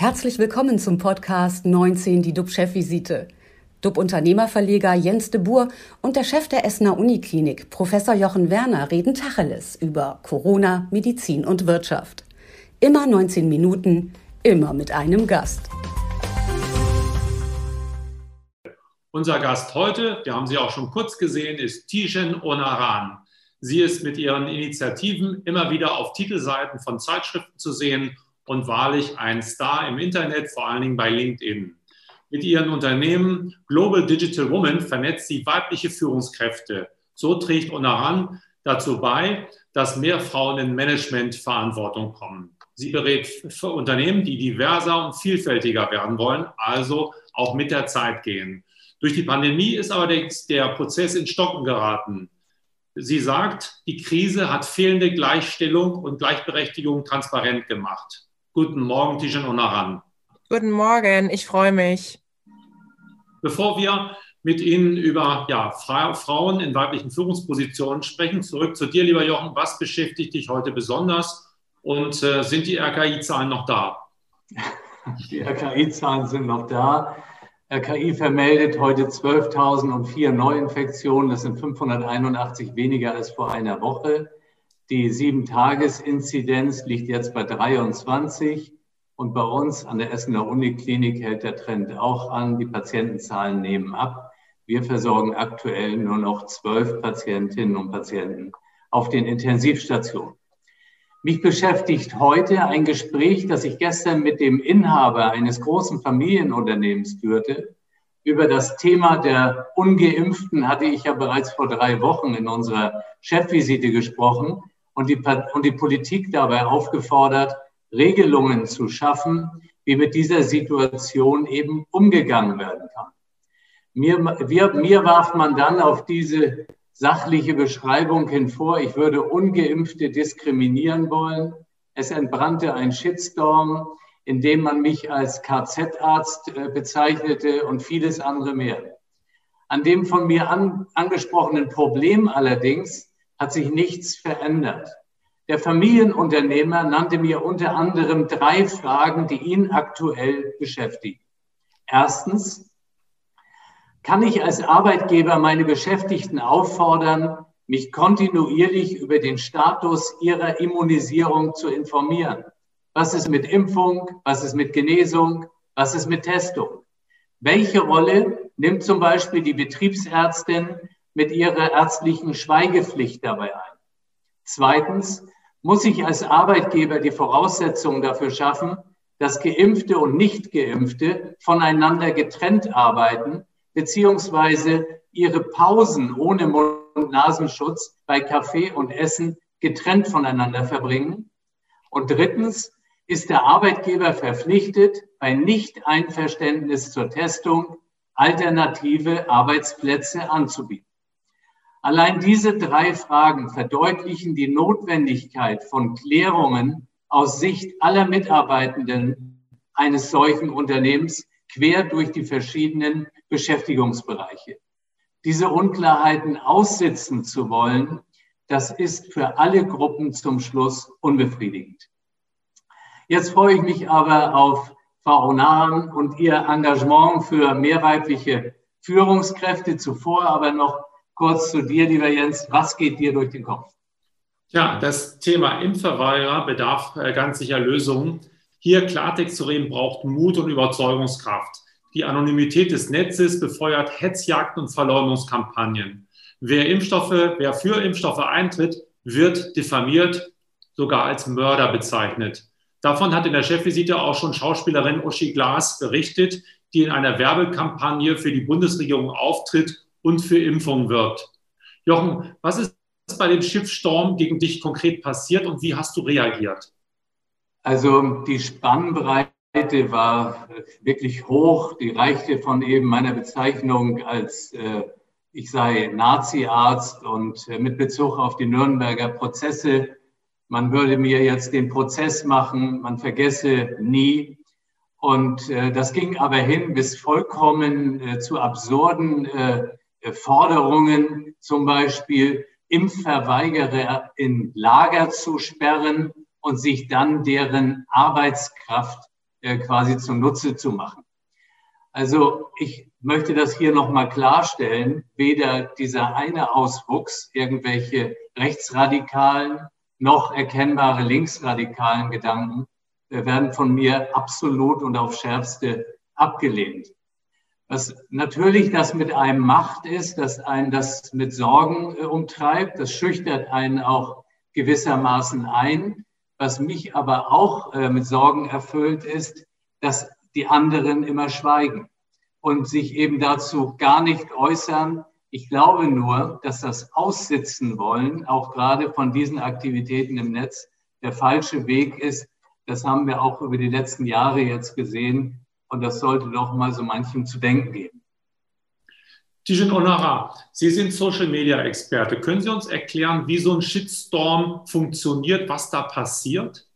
Herzlich willkommen zum Podcast 19, die DUB-Chefvisite. DUB-Unternehmerverleger Jens de Boer und der Chef der Essener Uniklinik, Professor Jochen Werner, reden Tacheles über Corona, Medizin und Wirtschaft. Immer 19 Minuten, immer mit einem Gast. Unser Gast heute, wir haben Sie auch schon kurz gesehen, ist Tijen Onaran. Sie ist mit ihren Initiativen immer wieder auf Titelseiten von Zeitschriften zu sehen und wahrlich ein Star im Internet, vor allen Dingen bei LinkedIn. Mit ihren Unternehmen Global Digital Woman vernetzt sie weibliche Führungskräfte. So trägt Onaran dazu bei, dass mehr Frauen in Managementverantwortung kommen. Sie berät Unternehmen, die diverser und vielfältiger werden wollen, also auch mit der Zeit gehen. Durch die Pandemie ist allerdings der Prozess in Stocken geraten. Sie sagt, die Krise hat fehlende Gleichstellung und Gleichberechtigung transparent gemacht. Guten Morgen, Tijan Onaran. Guten Morgen, ich freue mich. Bevor wir mit Ihnen über ja, Frauen in weiblichen Führungspositionen sprechen, zurück zu dir, lieber Jochen. Was beschäftigt dich heute besonders und äh, sind die RKI-Zahlen noch da? Die RKI-Zahlen sind noch da. RKI vermeldet heute 12.004 Neuinfektionen. Das sind 581 weniger als vor einer Woche. Die Sieben-Tages-Inzidenz liegt jetzt bei 23. Und bei uns an der Essener Uniklinik hält der Trend auch an. Die Patientenzahlen nehmen ab. Wir versorgen aktuell nur noch zwölf Patientinnen und Patienten auf den Intensivstationen. Mich beschäftigt heute ein Gespräch, das ich gestern mit dem Inhaber eines großen Familienunternehmens führte. Über das Thema der Ungeimpften hatte ich ja bereits vor drei Wochen in unserer Chefvisite gesprochen und die, und die Politik dabei aufgefordert, Regelungen zu schaffen, wie mit dieser Situation eben umgegangen werden kann. Mir, wir, mir warf man dann auf diese sachliche Beschreibung hinvor, ich würde ungeimpfte diskriminieren wollen. Es entbrannte ein Shitstorm, in dem man mich als KZ-Arzt äh, bezeichnete und vieles andere mehr. An dem von mir an, angesprochenen Problem allerdings hat sich nichts verändert. Der Familienunternehmer nannte mir unter anderem drei Fragen, die ihn aktuell beschäftigen. Erstens, kann ich als Arbeitgeber meine Beschäftigten auffordern, mich kontinuierlich über den Status ihrer Immunisierung zu informieren. Was ist mit Impfung? Was ist mit Genesung? Was ist mit Testung? Welche Rolle nimmt zum Beispiel die Betriebsärztin mit ihrer ärztlichen Schweigepflicht dabei ein? Zweitens, muss ich als Arbeitgeber die Voraussetzungen dafür schaffen, dass Geimpfte und Nicht-Geimpfte voneinander getrennt arbeiten beziehungsweise ihre Pausen ohne Mund-Nasenschutz bei Kaffee und Essen getrennt voneinander verbringen. Und drittens ist der Arbeitgeber verpflichtet, bei Nicht-Einverständnis zur Testung alternative Arbeitsplätze anzubieten. Allein diese drei Fragen verdeutlichen die Notwendigkeit von Klärungen aus Sicht aller Mitarbeitenden eines solchen Unternehmens quer durch die verschiedenen Beschäftigungsbereiche. Diese Unklarheiten aussitzen zu wollen, das ist für alle Gruppen zum Schluss unbefriedigend. Jetzt freue ich mich aber auf Frau Onaran und ihr Engagement für mehr weibliche Führungskräfte. Zuvor aber noch kurz zu dir, lieber Jens. Was geht dir durch den Kopf? Ja, das Thema Impfverweigerer bedarf äh, ganz sicher Lösungen. Hier Klartext zu reden braucht Mut und Überzeugungskraft. Die Anonymität des Netzes befeuert Hetzjagden und Verleumdungskampagnen. Wer Impfstoffe, wer für Impfstoffe eintritt, wird diffamiert, sogar als Mörder bezeichnet. Davon hat in der Chefvisite auch schon Schauspielerin Uschi Glas berichtet, die in einer Werbekampagne für die Bundesregierung auftritt und für Impfungen wirbt. Jochen, was ist bei dem Schiffssturm gegen dich konkret passiert und wie hast du reagiert? Also die Spannbreite war wirklich hoch. Die reichte von eben meiner Bezeichnung als äh, ich sei Nazi-Arzt und äh, mit Bezug auf die Nürnberger Prozesse. Man würde mir jetzt den Prozess machen, man vergesse nie. Und äh, das ging aber hin bis vollkommen äh, zu absurden äh, Forderungen, zum Beispiel Impfverweigerer in Lager zu sperren und sich dann deren Arbeitskraft äh, quasi zunutze zu machen. Also ich möchte das hier nochmal klarstellen. Weder dieser eine Auswuchs, irgendwelche rechtsradikalen noch erkennbare linksradikalen Gedanken äh, werden von mir absolut und auf schärfste abgelehnt. Was natürlich das mit einem macht, ist, dass einen das mit Sorgen äh, umtreibt. Das schüchtert einen auch gewissermaßen ein. Was mich aber auch äh, mit Sorgen erfüllt, ist, dass die anderen immer schweigen und sich eben dazu gar nicht äußern. Ich glaube nur, dass das Aussitzen wollen, auch gerade von diesen Aktivitäten im Netz, der falsche Weg ist. Das haben wir auch über die letzten Jahre jetzt gesehen. Und das sollte doch mal so manchem zu denken geben. Tijen Onara, Sie sind Social-Media-Experte. Können Sie uns erklären, wie so ein Shitstorm funktioniert, was da passiert?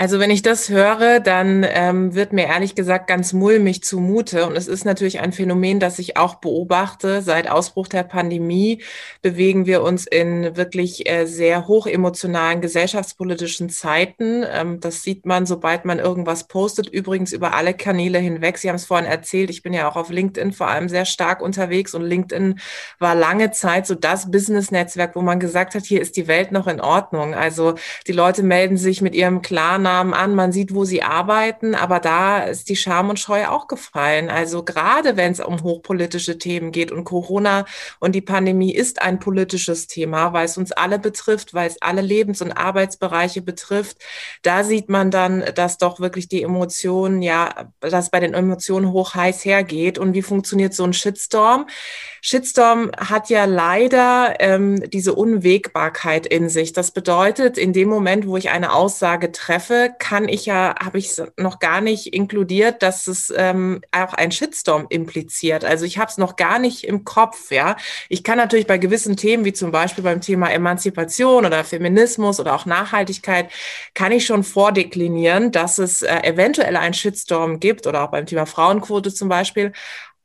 Also wenn ich das höre, dann ähm, wird mir ehrlich gesagt ganz mulmig zumute. Und es ist natürlich ein Phänomen, das ich auch beobachte. Seit Ausbruch der Pandemie bewegen wir uns in wirklich äh, sehr hochemotionalen gesellschaftspolitischen Zeiten. Ähm, das sieht man, sobald man irgendwas postet. Übrigens über alle Kanäle hinweg. Sie haben es vorhin erzählt. Ich bin ja auch auf LinkedIn vor allem sehr stark unterwegs. Und LinkedIn war lange Zeit so das Business-Netzwerk, wo man gesagt hat, hier ist die Welt noch in Ordnung. Also die Leute melden sich mit ihrem klaren Namen an, man sieht, wo sie arbeiten, aber da ist die Scham und Scheu auch gefallen. Also gerade wenn es um hochpolitische Themen geht und Corona und die Pandemie ist ein politisches Thema, weil es uns alle betrifft, weil es alle Lebens- und Arbeitsbereiche betrifft, da sieht man dann, dass doch wirklich die Emotionen, ja, dass bei den Emotionen hoch heiß hergeht. Und wie funktioniert so ein Shitstorm? Shitstorm hat ja leider ähm, diese Unwägbarkeit in sich. Das bedeutet, in dem Moment, wo ich eine Aussage treffe, kann ich ja, habe ich noch gar nicht inkludiert, dass es ähm, auch ein Shitstorm impliziert. Also ich habe es noch gar nicht im Kopf, ja. Ich kann natürlich bei gewissen Themen, wie zum Beispiel beim Thema Emanzipation oder Feminismus oder auch Nachhaltigkeit, kann ich schon vordeklinieren, dass es äh, eventuell einen Shitstorm gibt oder auch beim Thema Frauenquote zum Beispiel.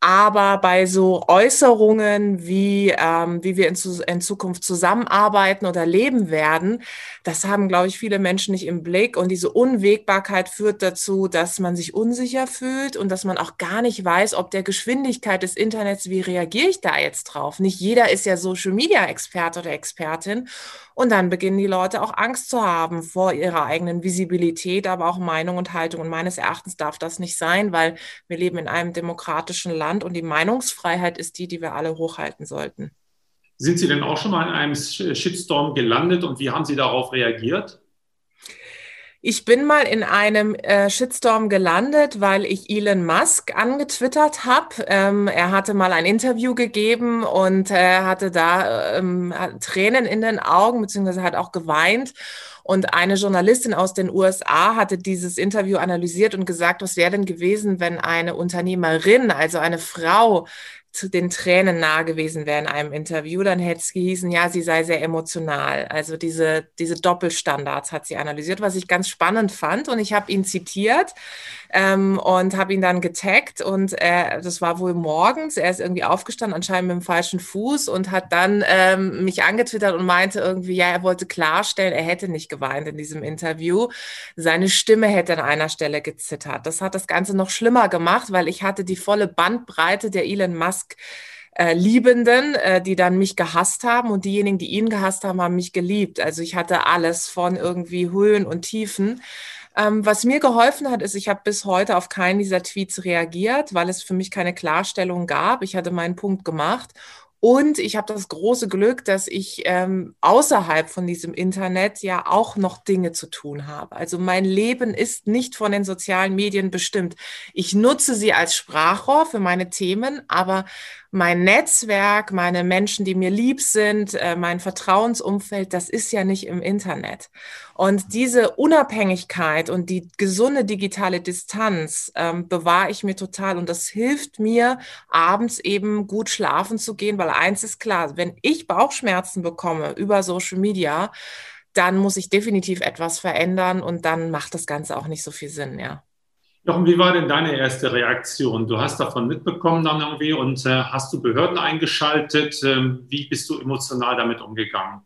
Aber bei so Äußerungen, wie, ähm, wie wir in, in, Zukunft zusammenarbeiten oder leben werden, das haben, glaube ich, viele Menschen nicht im Blick. Und diese Unwägbarkeit führt dazu, dass man sich unsicher fühlt und dass man auch gar nicht weiß, ob der Geschwindigkeit des Internets, wie reagiere ich da jetzt drauf? Nicht jeder ist ja Social-Media-Experte oder Expertin. Und dann beginnen die Leute auch Angst zu haben vor ihrer eigenen Visibilität, aber auch Meinung und Haltung. Und meines Erachtens darf das nicht sein, weil wir leben in einem demokratischen Land und die Meinungsfreiheit ist die, die wir alle hochhalten sollten. Sind Sie denn auch schon mal in einem Shitstorm gelandet und wie haben Sie darauf reagiert? Ich bin mal in einem äh, Shitstorm gelandet, weil ich Elon Musk angetwittert habe. Ähm, er hatte mal ein Interview gegeben und er äh, hatte da ähm, Tränen in den Augen, beziehungsweise hat auch geweint. Und eine Journalistin aus den USA hatte dieses Interview analysiert und gesagt, was wäre denn gewesen, wenn eine Unternehmerin, also eine Frau, zu den Tränen nahe gewesen wäre in einem Interview, dann hätte es gehießen, ja, sie sei sehr emotional. Also diese, diese Doppelstandards hat sie analysiert, was ich ganz spannend fand. Und ich habe ihn zitiert ähm, und habe ihn dann getaggt. Und äh, das war wohl morgens. Er ist irgendwie aufgestanden, anscheinend mit dem falschen Fuß und hat dann ähm, mich angetwittert und meinte irgendwie, ja, er wollte klarstellen, er hätte nicht geweint in diesem Interview. Seine Stimme hätte an einer Stelle gezittert. Das hat das Ganze noch schlimmer gemacht, weil ich hatte die volle Bandbreite der Elon Musk äh, Liebenden, äh, die dann mich gehasst haben und diejenigen, die ihn gehasst haben, haben mich geliebt. Also ich hatte alles von irgendwie Höhen und Tiefen. Ähm, was mir geholfen hat, ist, ich habe bis heute auf keinen dieser Tweets reagiert, weil es für mich keine Klarstellung gab. Ich hatte meinen Punkt gemacht und ich habe das große Glück, dass ich ähm, außerhalb von diesem Internet ja auch noch Dinge zu tun habe. Also mein Leben ist nicht von den sozialen Medien bestimmt. Ich nutze sie als Sprachrohr für meine Themen, aber mein Netzwerk, meine Menschen, die mir lieb sind, äh, mein Vertrauensumfeld, das ist ja nicht im Internet. Und diese Unabhängigkeit und die gesunde digitale Distanz ähm, bewahre ich mir total. Und das hilft mir, abends eben gut schlafen zu gehen, weil eins ist klar, wenn ich Bauchschmerzen bekomme über Social Media, dann muss ich definitiv etwas verändern und dann macht das Ganze auch nicht so viel Sinn, ja. Jochen, wie war denn deine erste Reaktion? Du hast davon mitbekommen dann irgendwie und äh, hast du Behörden eingeschaltet? Ähm, wie bist du emotional damit umgegangen?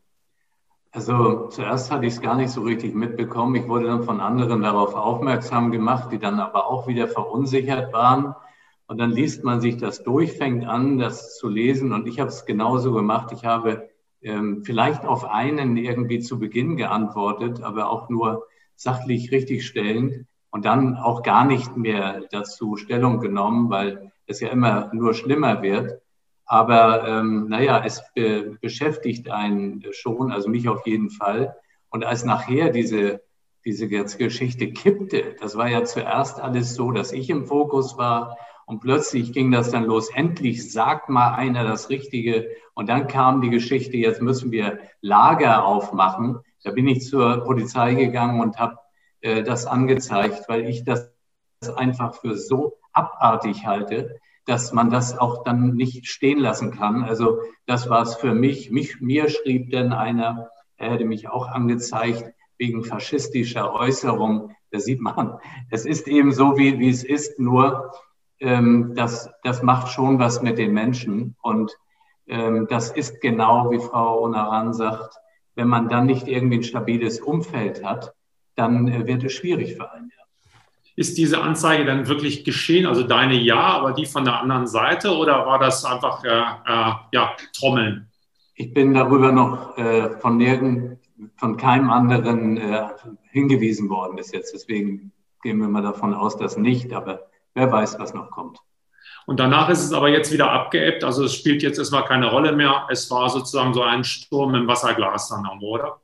Also zuerst hatte ich es gar nicht so richtig mitbekommen. Ich wurde dann von anderen darauf aufmerksam gemacht, die dann aber auch wieder verunsichert waren. Und dann liest man sich das durch, fängt an, das zu lesen. Und ich habe es genauso gemacht. Ich habe ähm, vielleicht auf einen irgendwie zu Beginn geantwortet, aber auch nur sachlich richtigstellend und dann auch gar nicht mehr dazu Stellung genommen, weil es ja immer nur schlimmer wird. Aber ähm, naja, es be beschäftigt einen schon, also mich auf jeden Fall. Und als nachher diese, diese Geschichte kippte, das war ja zuerst alles so, dass ich im Fokus war und plötzlich ging das dann los. Endlich sagt mal einer das Richtige. Und dann kam die Geschichte, jetzt müssen wir Lager aufmachen. Da bin ich zur Polizei gegangen und habe äh, das angezeigt, weil ich das einfach für so abartig halte, dass man das auch dann nicht stehen lassen kann. Also das war es für mich. mich. Mir schrieb denn einer, er hätte mich auch angezeigt wegen faschistischer Äußerung. Da sieht man, es ist eben so, wie, wie es ist, nur ähm, das, das macht schon was mit den Menschen. Und ähm, das ist genau, wie Frau Onaran sagt, wenn man dann nicht irgendwie ein stabiles Umfeld hat, dann äh, wird es schwierig für einen. Ist diese Anzeige dann wirklich geschehen? Also deine ja, aber die von der anderen Seite oder war das einfach äh, äh, ja, Trommeln? Ich bin darüber noch äh, von nirgend, von keinem anderen äh, hingewiesen worden bis jetzt. Deswegen gehen wir mal davon aus, dass nicht. Aber wer weiß, was noch kommt. Und danach ist es aber jetzt wieder abgeebbt. Also es spielt jetzt erstmal keine Rolle mehr. Es war sozusagen so ein Sturm im Wasserglas dann auch, oder?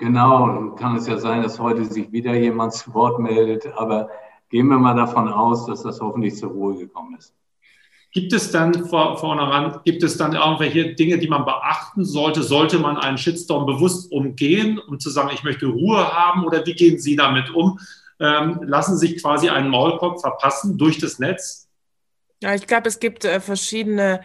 Genau, kann es ja sein, dass heute sich wieder jemand zu Wort meldet. Aber gehen wir mal davon aus, dass das hoffentlich zur Ruhe gekommen ist. Gibt es dann vor, vornherein, gibt es dann irgendwelche Dinge, die man beachten sollte? Sollte man einen Shitstorm bewusst umgehen, um zu sagen, ich möchte Ruhe haben? Oder wie gehen Sie damit um? ähm, lassen sich quasi einen Maulkorb verpassen durch das Netz? Ja, ich glaube, es gibt äh, verschiedene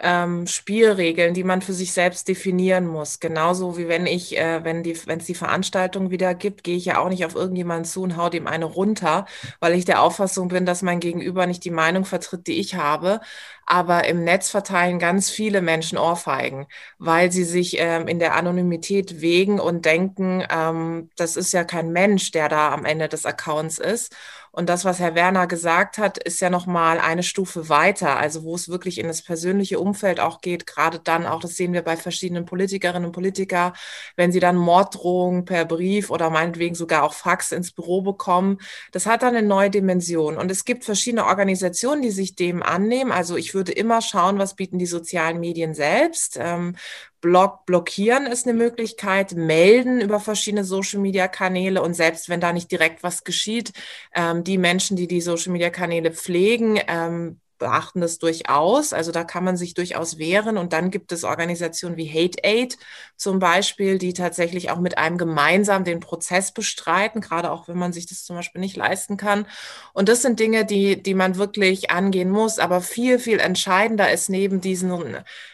ähm, Spielregeln, die man für sich selbst definieren muss. Genauso wie wenn ich, äh, wenn die, wenn es die Veranstaltung wieder gibt, gehe ich ja auch nicht auf irgendjemanden zu und hau dem eine runter, weil ich der Auffassung bin, dass mein Gegenüber nicht die Meinung vertritt, die ich habe. Aber im Netz verteilen ganz viele Menschen Ohrfeigen, weil sie sich ähm, in der Anonymität wägen und denken, ähm, das ist ja kein Mensch, der da am Ende des Accounts ist. Und das, was Herr Werner gesagt hat, ist ja noch mal eine Stufe weiter, also wo es wirklich in das persönliche Umfeld auch geht, gerade dann auch, das sehen wir bei verschiedenen Politikerinnen und Politikern, wenn sie dann Morddrohungen per Brief oder meinetwegen sogar auch Fax ins Büro bekommen. Das hat dann eine neue Dimension. Und es gibt verschiedene Organisationen, die sich dem annehmen. Also ich würde immer schauen, was bieten die sozialen Medien selbst. Ähm, Blog blockieren ist eine Möglichkeit, melden über verschiedene Social-Media-Kanäle und selbst wenn da nicht direkt was geschieht, ähm, die Menschen, die die Social-Media-Kanäle pflegen, ähm, beachten das durchaus. Also da kann man sich durchaus wehren. Und dann gibt es Organisationen wie Hate Aid zum Beispiel, die tatsächlich auch mit einem gemeinsam den Prozess bestreiten, gerade auch wenn man sich das zum Beispiel nicht leisten kann. Und das sind Dinge, die, die man wirklich angehen muss. Aber viel, viel entscheidender ist neben diesen,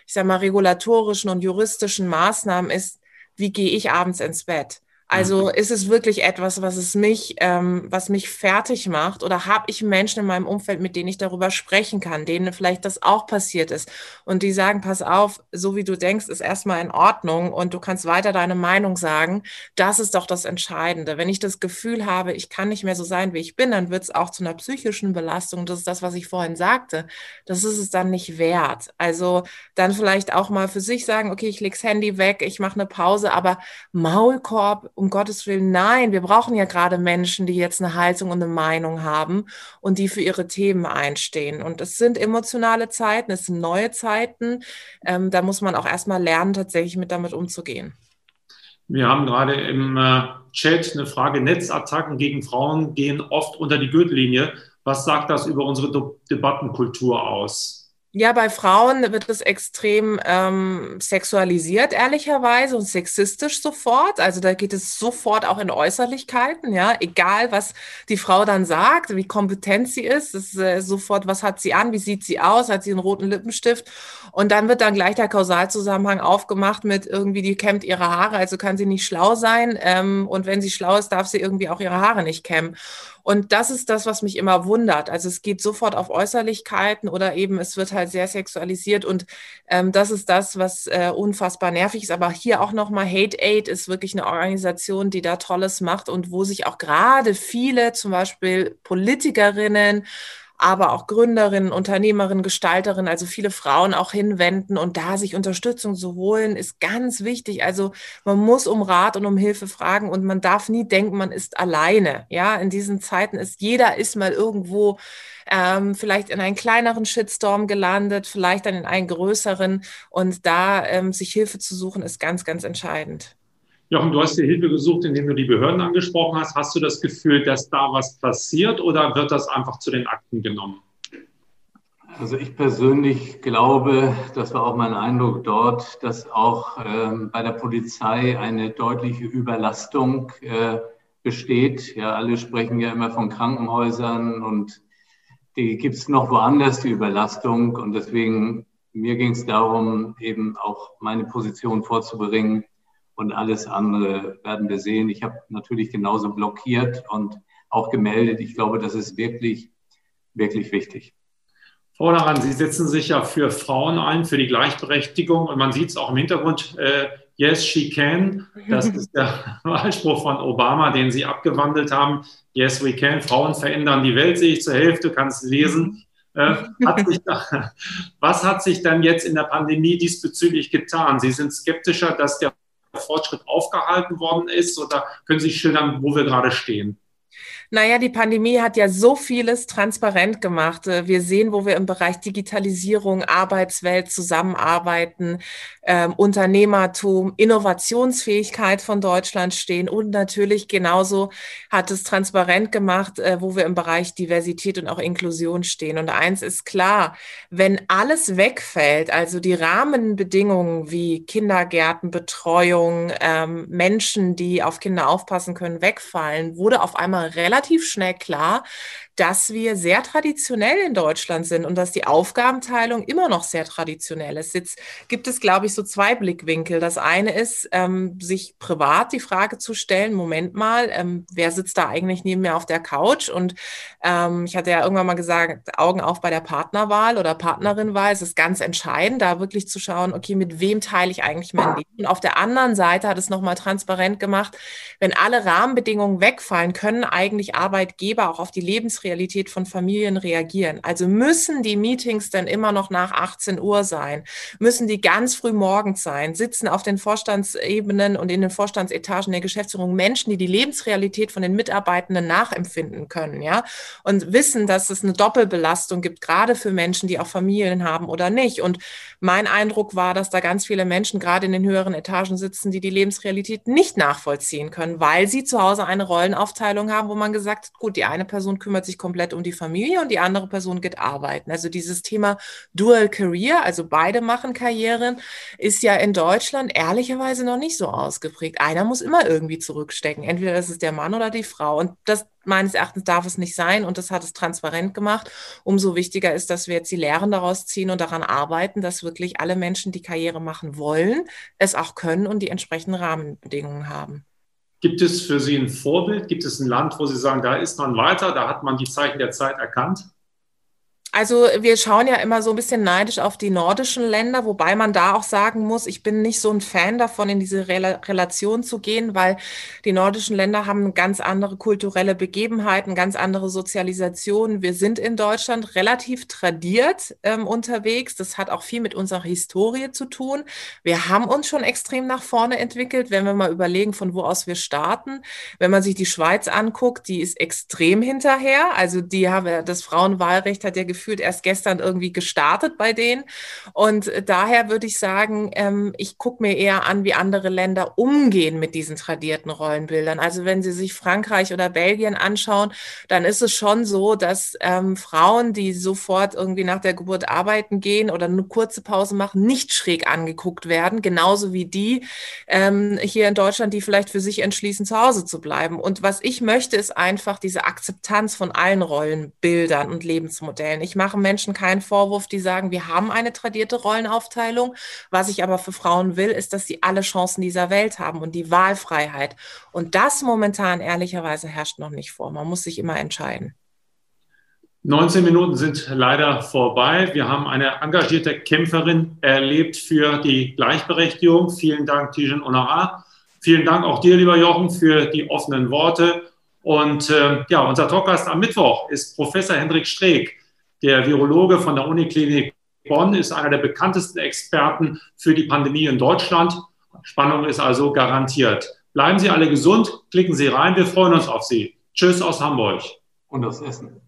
ich sag mal, regulatorischen und juristischen Maßnahmen ist, wie gehe ich abends ins Bett? Also mhm. ist es wirklich etwas, was es mich, ähm, was mich fertig macht? Oder habe ich Menschen in meinem Umfeld, mit denen ich darüber sprechen kann, denen vielleicht das auch passiert ist und die sagen, pass auf, so wie du denkst, ist erstmal in Ordnung und du kannst weiter deine Meinung sagen. Das ist doch das Entscheidende. Wenn ich das Gefühl habe, ich kann nicht mehr so sein, wie ich bin, dann wird es auch zu einer psychischen Belastung. Das ist das, was ich vorhin sagte. Das ist es dann nicht wert. Also dann vielleicht auch mal für sich sagen, okay, ich leg's Handy weg, ich mache eine Pause, aber Maulkorb um Gottes Willen, nein, wir brauchen ja gerade Menschen, die jetzt eine Haltung und eine Meinung haben und die für ihre Themen einstehen. Und es sind emotionale Zeiten, es sind neue Zeiten. Ähm, da muss man auch erstmal lernen, tatsächlich mit damit umzugehen. Wir haben gerade im äh, Chat eine Frage, Netzattacken gegen Frauen gehen oft unter die Gürtellinie. Was sagt das über unsere De Debattenkultur aus? Ja, bei Frauen wird es extrem ähm, sexualisiert, ehrlicherweise, und sexistisch sofort. Also da geht es sofort auch in Äußerlichkeiten, ja, egal was die Frau dann sagt, wie kompetent sie ist, ist äh, sofort, was hat sie an, wie sieht sie aus, hat sie einen roten Lippenstift. Und dann wird dann gleich der Kausalzusammenhang aufgemacht mit irgendwie, die kämmt ihre Haare, also kann sie nicht schlau sein. Ähm, und wenn sie schlau ist, darf sie irgendwie auch ihre Haare nicht kämmen. Und das ist das, was mich immer wundert. Also es geht sofort auf Äußerlichkeiten oder eben es wird halt sehr sexualisiert und ähm, das ist das, was äh, unfassbar nervig ist. Aber hier auch nochmal Hate Aid ist wirklich eine Organisation, die da Tolles macht und wo sich auch gerade viele, zum Beispiel Politikerinnen, aber auch Gründerinnen, Unternehmerinnen, Gestalterinnen, also viele Frauen auch hinwenden und da sich Unterstützung zu holen, ist ganz wichtig. Also man muss um Rat und um Hilfe fragen und man darf nie denken, man ist alleine. Ja, in diesen Zeiten ist jeder ist mal irgendwo ähm, vielleicht in einen kleineren Shitstorm gelandet, vielleicht dann in einen größeren und da ähm, sich Hilfe zu suchen, ist ganz, ganz entscheidend. Jochen, du hast dir Hilfe gesucht, indem du die Behörden angesprochen hast. Hast du das Gefühl, dass da was passiert oder wird das einfach zu den Akten genommen? Also ich persönlich glaube, das war auch mein Eindruck dort, dass auch ähm, bei der Polizei eine deutliche Überlastung äh, besteht. Ja, alle sprechen ja immer von Krankenhäusern und die gibt es noch woanders, die Überlastung. Und deswegen, mir ging es darum, eben auch meine Position vorzubringen, und alles andere werden wir sehen. Ich habe natürlich genauso blockiert und auch gemeldet. Ich glaube, das ist wirklich, wirklich wichtig. Frau Daran, Sie setzen sich ja für Frauen ein, für die Gleichberechtigung und man sieht es auch im Hintergrund. Äh, yes, she can. Das ist der Wahlspruch von Obama, den Sie abgewandelt haben. Yes, we can. Frauen verändern die Welt, sehe ich zur Hälfte, kannst lesen. Äh, hat da, was hat sich dann jetzt in der Pandemie diesbezüglich getan? Sie sind skeptischer, dass der Fortschritt aufgehalten worden ist? Oder können Sie schildern, wo wir gerade stehen? Naja, die Pandemie hat ja so vieles transparent gemacht. Äh, wir sehen, wo wir im Bereich Digitalisierung, Arbeitswelt zusammenarbeiten, ähm, Unternehmertum, Innovationsfähigkeit von Deutschland stehen und natürlich genauso hat es transparent gemacht, äh, wo wir im Bereich Diversität und auch Inklusion stehen. Und eins ist klar, wenn alles wegfällt, also die Rahmenbedingungen wie Kindergärtenbetreuung, ähm, Menschen, die auf Kinder aufpassen können, wegfallen, wurde auf einmal relativ schnell klar, dass wir sehr traditionell in Deutschland sind und dass die Aufgabenteilung immer noch sehr traditionell ist. Jetzt gibt es, glaube ich, so zwei Blickwinkel. Das eine ist, ähm, sich privat die Frage zu stellen, Moment mal, ähm, wer sitzt da eigentlich neben mir auf der Couch? Und ähm, ich hatte ja irgendwann mal gesagt, Augen auf bei der Partnerwahl oder Partnerinwahl. Es ist ganz entscheidend, da wirklich zu schauen, okay, mit wem teile ich eigentlich mein Leben? Und auf der anderen Seite hat es nochmal transparent gemacht, wenn alle Rahmenbedingungen wegfallen, können eigentlich Arbeitgeber auch auf die Lebensrealität Lebensrealität von Familien reagieren. Also müssen die Meetings dann immer noch nach 18 Uhr sein? Müssen die ganz früh morgens sein? Sitzen auf den Vorstandsebenen und in den Vorstandsetagen der Geschäftsführung Menschen, die die Lebensrealität von den Mitarbeitenden nachempfinden können, ja? Und wissen, dass es eine Doppelbelastung gibt, gerade für Menschen, die auch Familien haben oder nicht. Und mein Eindruck war, dass da ganz viele Menschen gerade in den höheren Etagen sitzen, die die Lebensrealität nicht nachvollziehen können, weil sie zu Hause eine Rollenaufteilung haben, wo man gesagt hat, gut, die eine Person kümmert sich sich komplett um die Familie und die andere Person geht arbeiten. Also dieses Thema Dual Career, also beide machen Karrieren, ist ja in Deutschland ehrlicherweise noch nicht so ausgeprägt. Einer muss immer irgendwie zurückstecken. Entweder ist es der Mann oder die Frau. Und das meines Erachtens darf es nicht sein und das hat es transparent gemacht. Umso wichtiger ist, dass wir jetzt die Lehren daraus ziehen und daran arbeiten, dass wirklich alle Menschen, die Karriere machen wollen, es auch können und die entsprechenden Rahmenbedingungen haben. Gibt es für Sie ein Vorbild? Gibt es ein Land, wo Sie sagen, da ist man weiter, da hat man die Zeichen der Zeit erkannt? Also wir schauen ja immer so ein bisschen neidisch auf die nordischen Länder, wobei man da auch sagen muss, ich bin nicht so ein Fan davon, in diese Rel Relation zu gehen, weil die nordischen Länder haben ganz andere kulturelle Begebenheiten, ganz andere Sozialisation. Wir sind in Deutschland relativ tradiert ähm, unterwegs. Das hat auch viel mit unserer Historie zu tun. Wir haben uns schon extrem nach vorne entwickelt, wenn wir mal überlegen, von wo aus wir starten. Wenn man sich die Schweiz anguckt, die ist extrem hinterher. Also die haben das Frauenwahlrecht hat ja geführt gefühlt erst gestern irgendwie gestartet bei denen. Und daher würde ich sagen, ähm, ich gucke mir eher an, wie andere Länder umgehen mit diesen tradierten Rollenbildern. Also wenn Sie sich Frankreich oder Belgien anschauen, dann ist es schon so, dass ähm, Frauen, die sofort irgendwie nach der Geburt arbeiten gehen oder eine kurze Pause machen, nicht schräg angeguckt werden, genauso wie die ähm, hier in Deutschland, die vielleicht für sich entschließen, zu Hause zu bleiben. Und was ich möchte, ist einfach diese Akzeptanz von allen Rollenbildern und Lebensmodellen. Ich ich mache Menschen keinen Vorwurf, die sagen, wir haben eine tradierte Rollenaufteilung. Was ich aber für Frauen will, ist, dass sie alle Chancen dieser Welt haben und die Wahlfreiheit. Und das momentan ehrlicherweise herrscht noch nicht vor. Man muss sich immer entscheiden. 19 Minuten sind leider vorbei. Wir haben eine engagierte Kämpferin erlebt für die Gleichberechtigung. Vielen Dank, Tijen Onara. Vielen Dank auch dir, lieber Jochen, für die offenen Worte. Und äh, ja, unser Talkgast am Mittwoch ist Professor Hendrik Streeck, der Virologe von der Uniklinik Bonn, ist einer der bekanntesten Experten für die Pandemie in Deutschland. Spannung ist also garantiert. Bleiben Sie alle gesund, klicken Sie rein, wir freuen uns auf Sie. Tschüss aus Hamburg. Und aus Essen.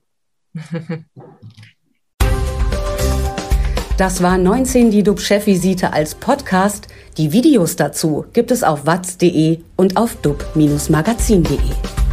Das war 19 die DUB-Chefvisite als Podcast. Die Videos dazu gibt es auf watz.de und auf dub-magazin.de.